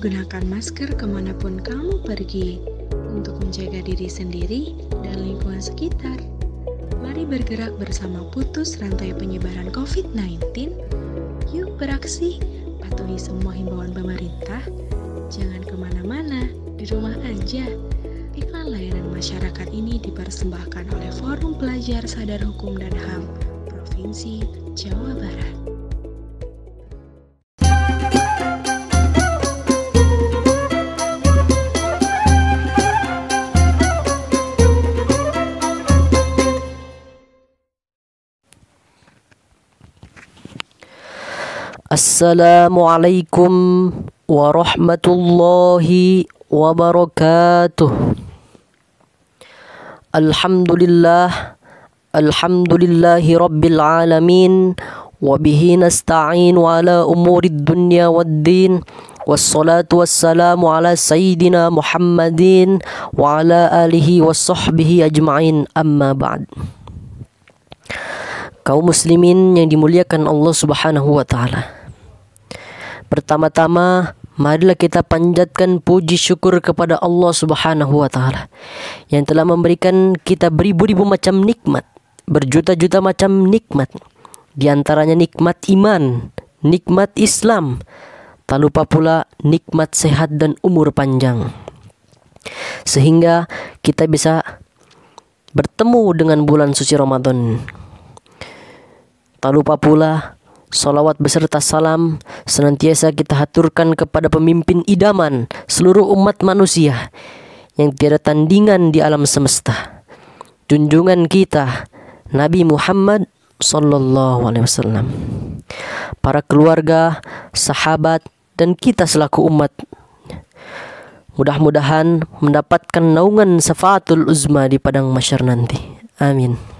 gunakan masker ke mana pun kamu pergi untuk menjaga diri sendiri dan lingkungan sekitar. Mari bergerak bersama putus rantai penyebaran COVID-19. Yuk beraksi, patuhi semua himbauan pemerintah. Jangan ke mana-mana, di rumah aja. Iklan layanan masyarakat ini dipersembahkan oleh Forum Pelajar Sadar Hukum dan HAM Provinsi Jawa Barat. Assalamualaikum warahmatullahi wabarakatuh. Alhamdulillah Alhamdulillahi rabbil alamin Wabihi nasta'inu ala umurid dunya wad din Wassalatu wassalamu ala sayyidina Muhammadin Wa ala alihi wa sahbihi ajma'in amma ba'd Kaum muslimin yang dimuliakan Allah subhanahu wa ta'ala Pertama-tama, marilah kita panjatkan puji syukur kepada Allah Subhanahu wa taala yang telah memberikan kita beribu-ribu macam nikmat, berjuta-juta macam nikmat. Di antaranya nikmat iman, nikmat Islam, tak lupa pula nikmat sehat dan umur panjang. Sehingga kita bisa bertemu dengan bulan suci Ramadan. Tak lupa pula Salawat beserta salam senantiasa kita haturkan kepada pemimpin idaman seluruh umat manusia yang tiada tandingan di alam semesta. Junjungan kita Nabi Muhammad sallallahu alaihi wasallam. Para keluarga, sahabat dan kita selaku umat mudah-mudahan mendapatkan naungan syafatul uzma di padang masyar nanti. Amin.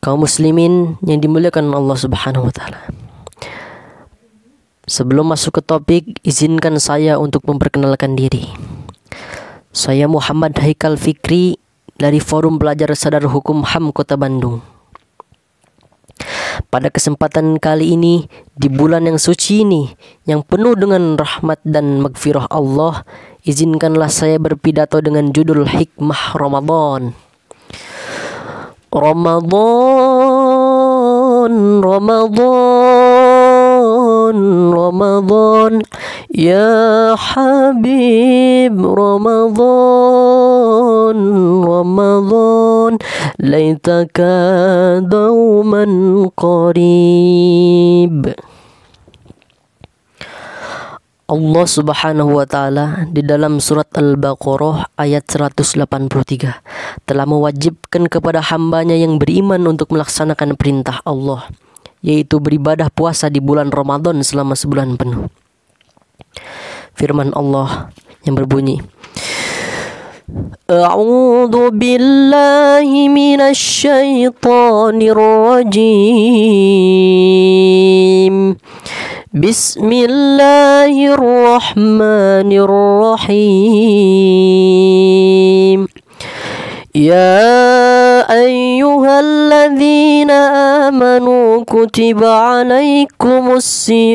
Kaum muslimin yang dimuliakan Allah Subhanahu wa taala. Sebelum masuk ke topik, izinkan saya untuk memperkenalkan diri. Saya Muhammad Haikal Fikri dari Forum Pelajar Sadar Hukum HAM Kota Bandung. Pada kesempatan kali ini, di bulan yang suci ini, yang penuh dengan rahmat dan magfirah Allah, izinkanlah saya berpidato dengan judul Hikmah Ramadan. Ramadan Ramadan Ramadan Ya Habib Ramadan Ramadan Laitaka dauman qarib Allah Subhanahu wa taala di dalam surat Al-Baqarah ayat 183 telah mewajibkan kepada hambanya yang beriman untuk melaksanakan perintah Allah yaitu beribadah puasa di bulan Ramadan selama sebulan penuh. Firman Allah yang berbunyi أعوذ بالله من الشيطان الرجيم بسم الله الرحمن الرحيم. يا أيها الذين آمنوا كتب عليكم الصيام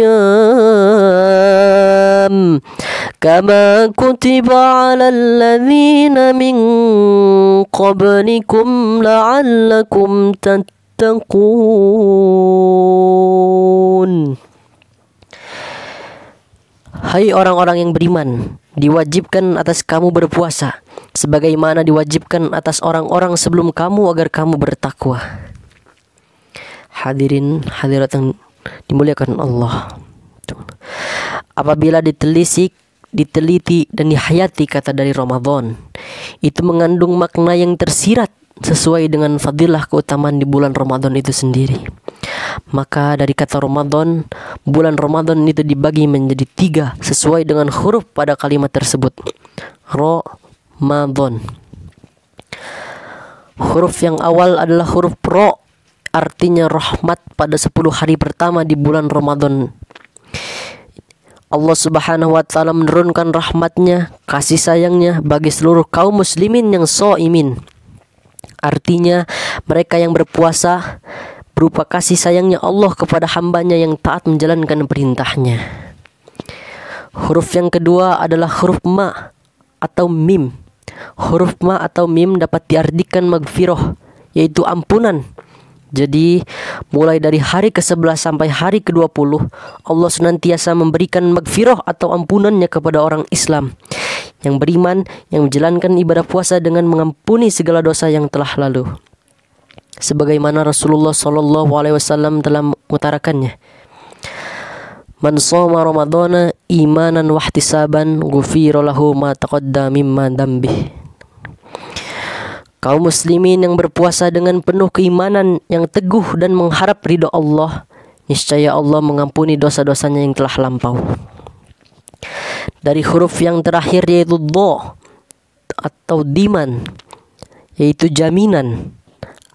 كما كتب على الذين من قبلكم لعلكم تتقون. Hai orang-orang yang beriman, diwajibkan atas kamu berpuasa, sebagaimana diwajibkan atas orang-orang sebelum kamu agar kamu bertakwa. Hadirin hadirat yang dimuliakan Allah. Apabila ditelisik, diteliti dan dihayati kata dari Ramadan, itu mengandung makna yang tersirat sesuai dengan fadilah keutamaan di bulan Ramadan itu sendiri. Maka dari kata Ramadan, bulan Ramadan itu dibagi menjadi tiga sesuai dengan huruf pada kalimat tersebut. Ramadan. Huruf yang awal adalah huruf ro, artinya rahmat pada 10 hari pertama di bulan Ramadan. Allah Subhanahu wa taala menurunkan rahmatnya, kasih sayangnya bagi seluruh kaum muslimin yang soimin. Artinya mereka yang berpuasa berupa kasih sayangnya Allah kepada hambanya yang taat menjalankan perintahnya. Huruf yang kedua adalah huruf ma atau mim. Huruf ma atau mim dapat diartikan magfiroh, yaitu ampunan. Jadi mulai dari hari ke-11 sampai hari ke-20 Allah senantiasa memberikan magfiroh atau ampunannya kepada orang Islam yang beriman yang menjalankan ibadah puasa dengan mengampuni segala dosa yang telah lalu. Sebagaimana Rasulullah Shallallahu Alaihi Wasallam telah mengutarakannya. Man soma Ramadana imanan wahtisaban ghufira lahu ma taqadda mimma dambih Kaum muslimin yang berpuasa dengan penuh keimanan yang teguh dan mengharap ridho Allah, niscaya Allah mengampuni dosa-dosanya yang telah lampau. Dari huruf yang terakhir yaitu do atau diman, yaitu jaminan.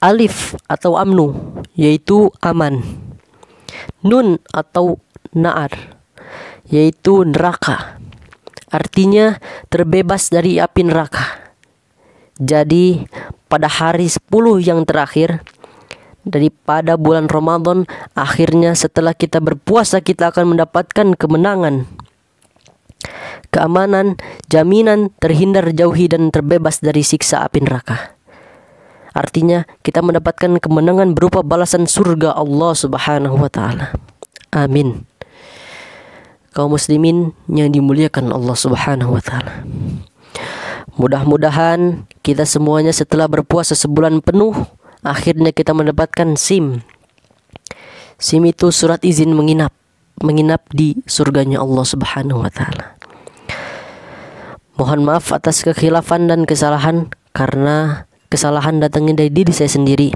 Alif atau amnu, yaitu aman. Nun atau naar, yaitu neraka. Artinya terbebas dari api neraka. Jadi pada hari 10 yang terakhir daripada bulan Ramadan akhirnya setelah kita berpuasa kita akan mendapatkan kemenangan keamanan jaminan terhindar jauhi dan terbebas dari siksa api neraka artinya kita mendapatkan kemenangan berupa balasan surga Allah Subhanahu wa taala amin kaum muslimin yang dimuliakan Allah Subhanahu wa taala Mudah-mudahan kita semuanya setelah berpuasa sebulan penuh akhirnya kita mendapatkan SIM. SIM itu surat izin menginap, menginap di surganya Allah Subhanahu wa taala. Mohon maaf atas kekhilafan dan kesalahan karena kesalahan datangnya dari diri saya sendiri.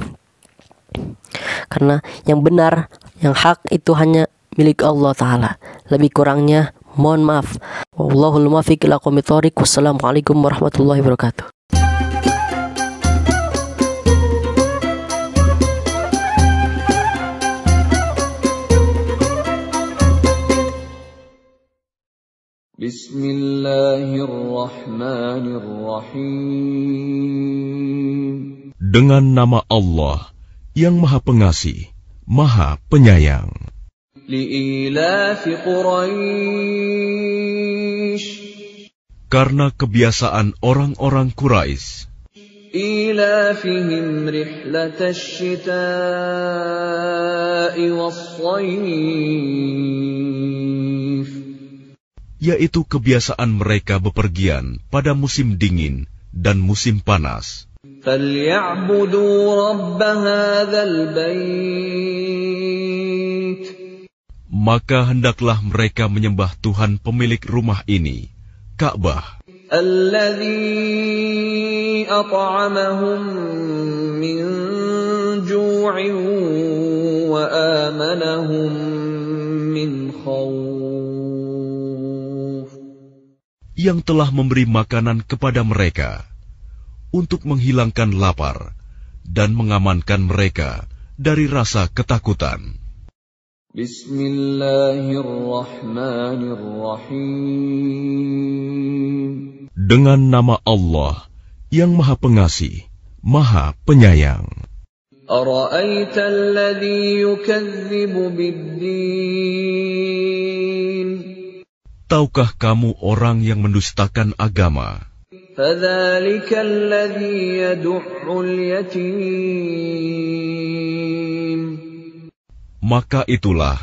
Karena yang benar, yang hak itu hanya milik Allah taala. Lebih kurangnya Mohon maaf. Wallahul ila Wassalamualaikum warahmatullahi wabarakatuh. Bismillahirrahmanirrahim. Dengan nama Allah yang Maha Pengasih, Maha Penyayang. Karena kebiasaan orang-orang Quraisy yaitu kebiasaan mereka bepergian pada musim dingin dan musim panas. فَلْيَعْبُدُوا رَبَّ هَذَا الْبَيْتِ maka hendaklah mereka menyembah Tuhan pemilik rumah ini, Ka'bah. Yang telah memberi makanan kepada mereka untuk menghilangkan lapar dan mengamankan mereka dari rasa ketakutan. Bismillahirrahmanirrahim. Dengan nama Allah yang Maha Pengasih, Maha Penyayang. Tahukah kamu orang yang mendustakan agama? فذلك الذي يدع اليتيم maka itulah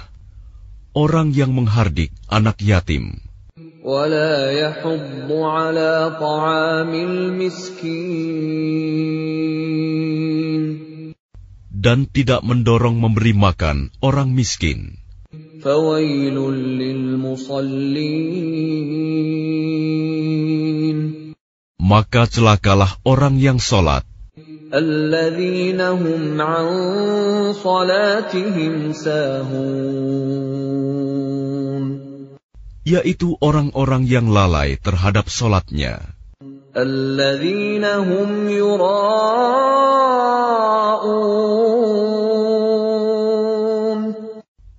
orang yang menghardik anak yatim. Dan tidak mendorong memberi makan orang miskin. maka celakalah orang yang sholat. Yaitu orang-orang yang lalai terhadap sholatnya.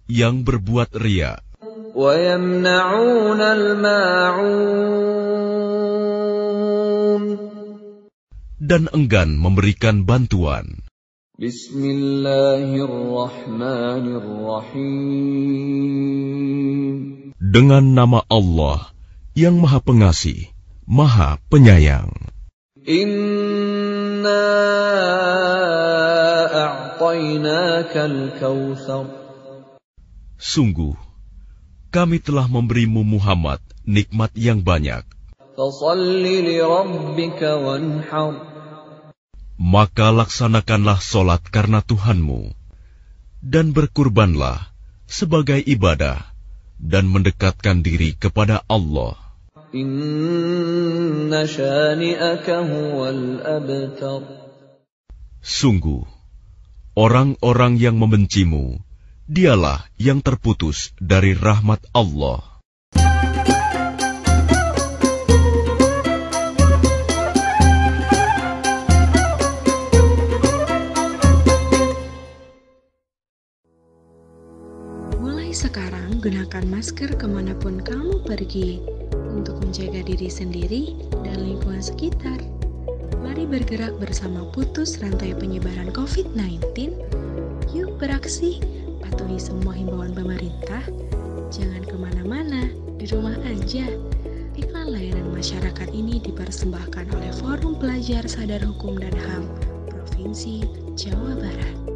Yang berbuat riak. Dan enggan memberikan bantuan. Bismillahirrahmanirrahim. Dengan nama Allah yang Maha Pengasih, Maha Penyayang. Inna a'tainakal kautsar. Sungguh, kami telah memberimu Muhammad nikmat yang banyak. Maka laksanakanlah solat karena Tuhanmu, dan berkurbanlah sebagai ibadah dan mendekatkan diri kepada Allah. Sungguh, orang-orang yang membencimu, dialah yang terputus dari rahmat Allah. Gunakan masker ke mana pun kamu pergi untuk menjaga diri sendiri dan lingkungan sekitar. Mari bergerak bersama putus rantai penyebaran COVID-19. Yuk beraksi, patuhi semua himbauan pemerintah. Jangan ke mana-mana, di rumah aja. Iklan layanan masyarakat ini dipersembahkan oleh Forum Pelajar Sadar Hukum dan HAM Provinsi Jawa Barat.